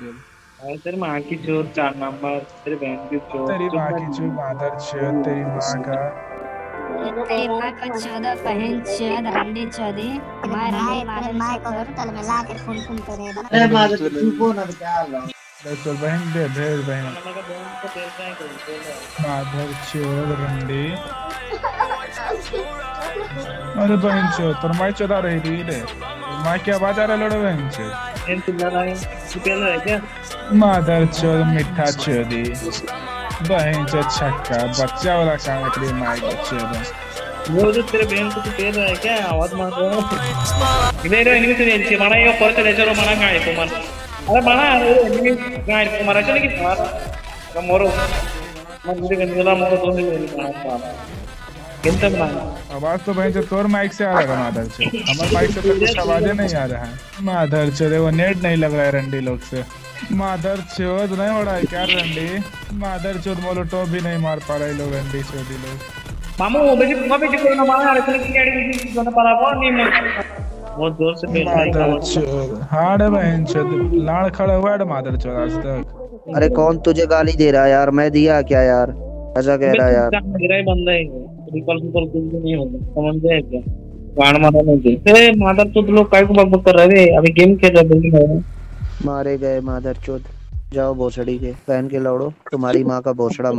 अरे तेरी माँ की चोर चार नंबर तेरी बहन की चोर तेरी माँ की चू मादर चोद तेरी माँ का। तेरी माँ का चौदह बहन चौद रंडी चौदी मार मार तेरे माँ को होटल में ला के फ़ोन फ़ोन करे। अरे मारे तो तू कौन है क्या हाल है बहन दे भेज बहन। मैं कहा बहन अरे बहन चोद तर माई चोदा रही थी रे माँ की आवाज़ आ रहा लड़ो बहन चोद बहन चिल्ला रहा है तू तेल है क्या माधर चोद मिठा चोदी बहन चोद छक्का बच्चा वाला काम है तेरी माई का चोद वो जो तेरे बहन को तू तेल है क्या आवाज़ मार रहा है इधर इधर इनमें से नीचे माना ये ऊपर चले चलो माना गाड़ी को मार अरे माना अरे इनमें गाड़ी को मारा चले कि मार का मोरो मैं मुझे गंदला मोरो तो नहीं मारा बना आवाज़ तो बहन चोद तोर माइक से आ रहा है माधर चोद हमारे माइक से तो कुछ आवाज़ें नहीं आ रहा है। माधर चोद वो नेट नहीं लग रहा है रंडी लोग से। माधर चोद नहीं हो रहा है क्या रंडी? माधर चोद मोलो टॉप भी नहीं मार पा रहे लोग रंडी चोदी लोग। मामू वो बेटी मम्मा बेटी को ना मारा अरे चले कि गाड़ी में जाना पड़ा कौन नहीं मैं बहुत ज़ोर से पेल रहा है चोद हाँ बहन चोद लाड़ खड़ा हुआ है माधर चोद आज तक। अरे कौन तुझे गाली दे रहा है यार? मैं दिया क्या यार? ऐसा कह रहा है यार। मेरा ही बंदा है। कुछ भी नहीं समझ गए क्या मारा नहीं थे अरे लोग काय को बकबक कर रहे थे अभी गेम खेल रहे मारे गए माधर चोद. जाओ भोसड़ी के. पहन के लौड़ो. तुम्हारी माँ का भोसड़ा मार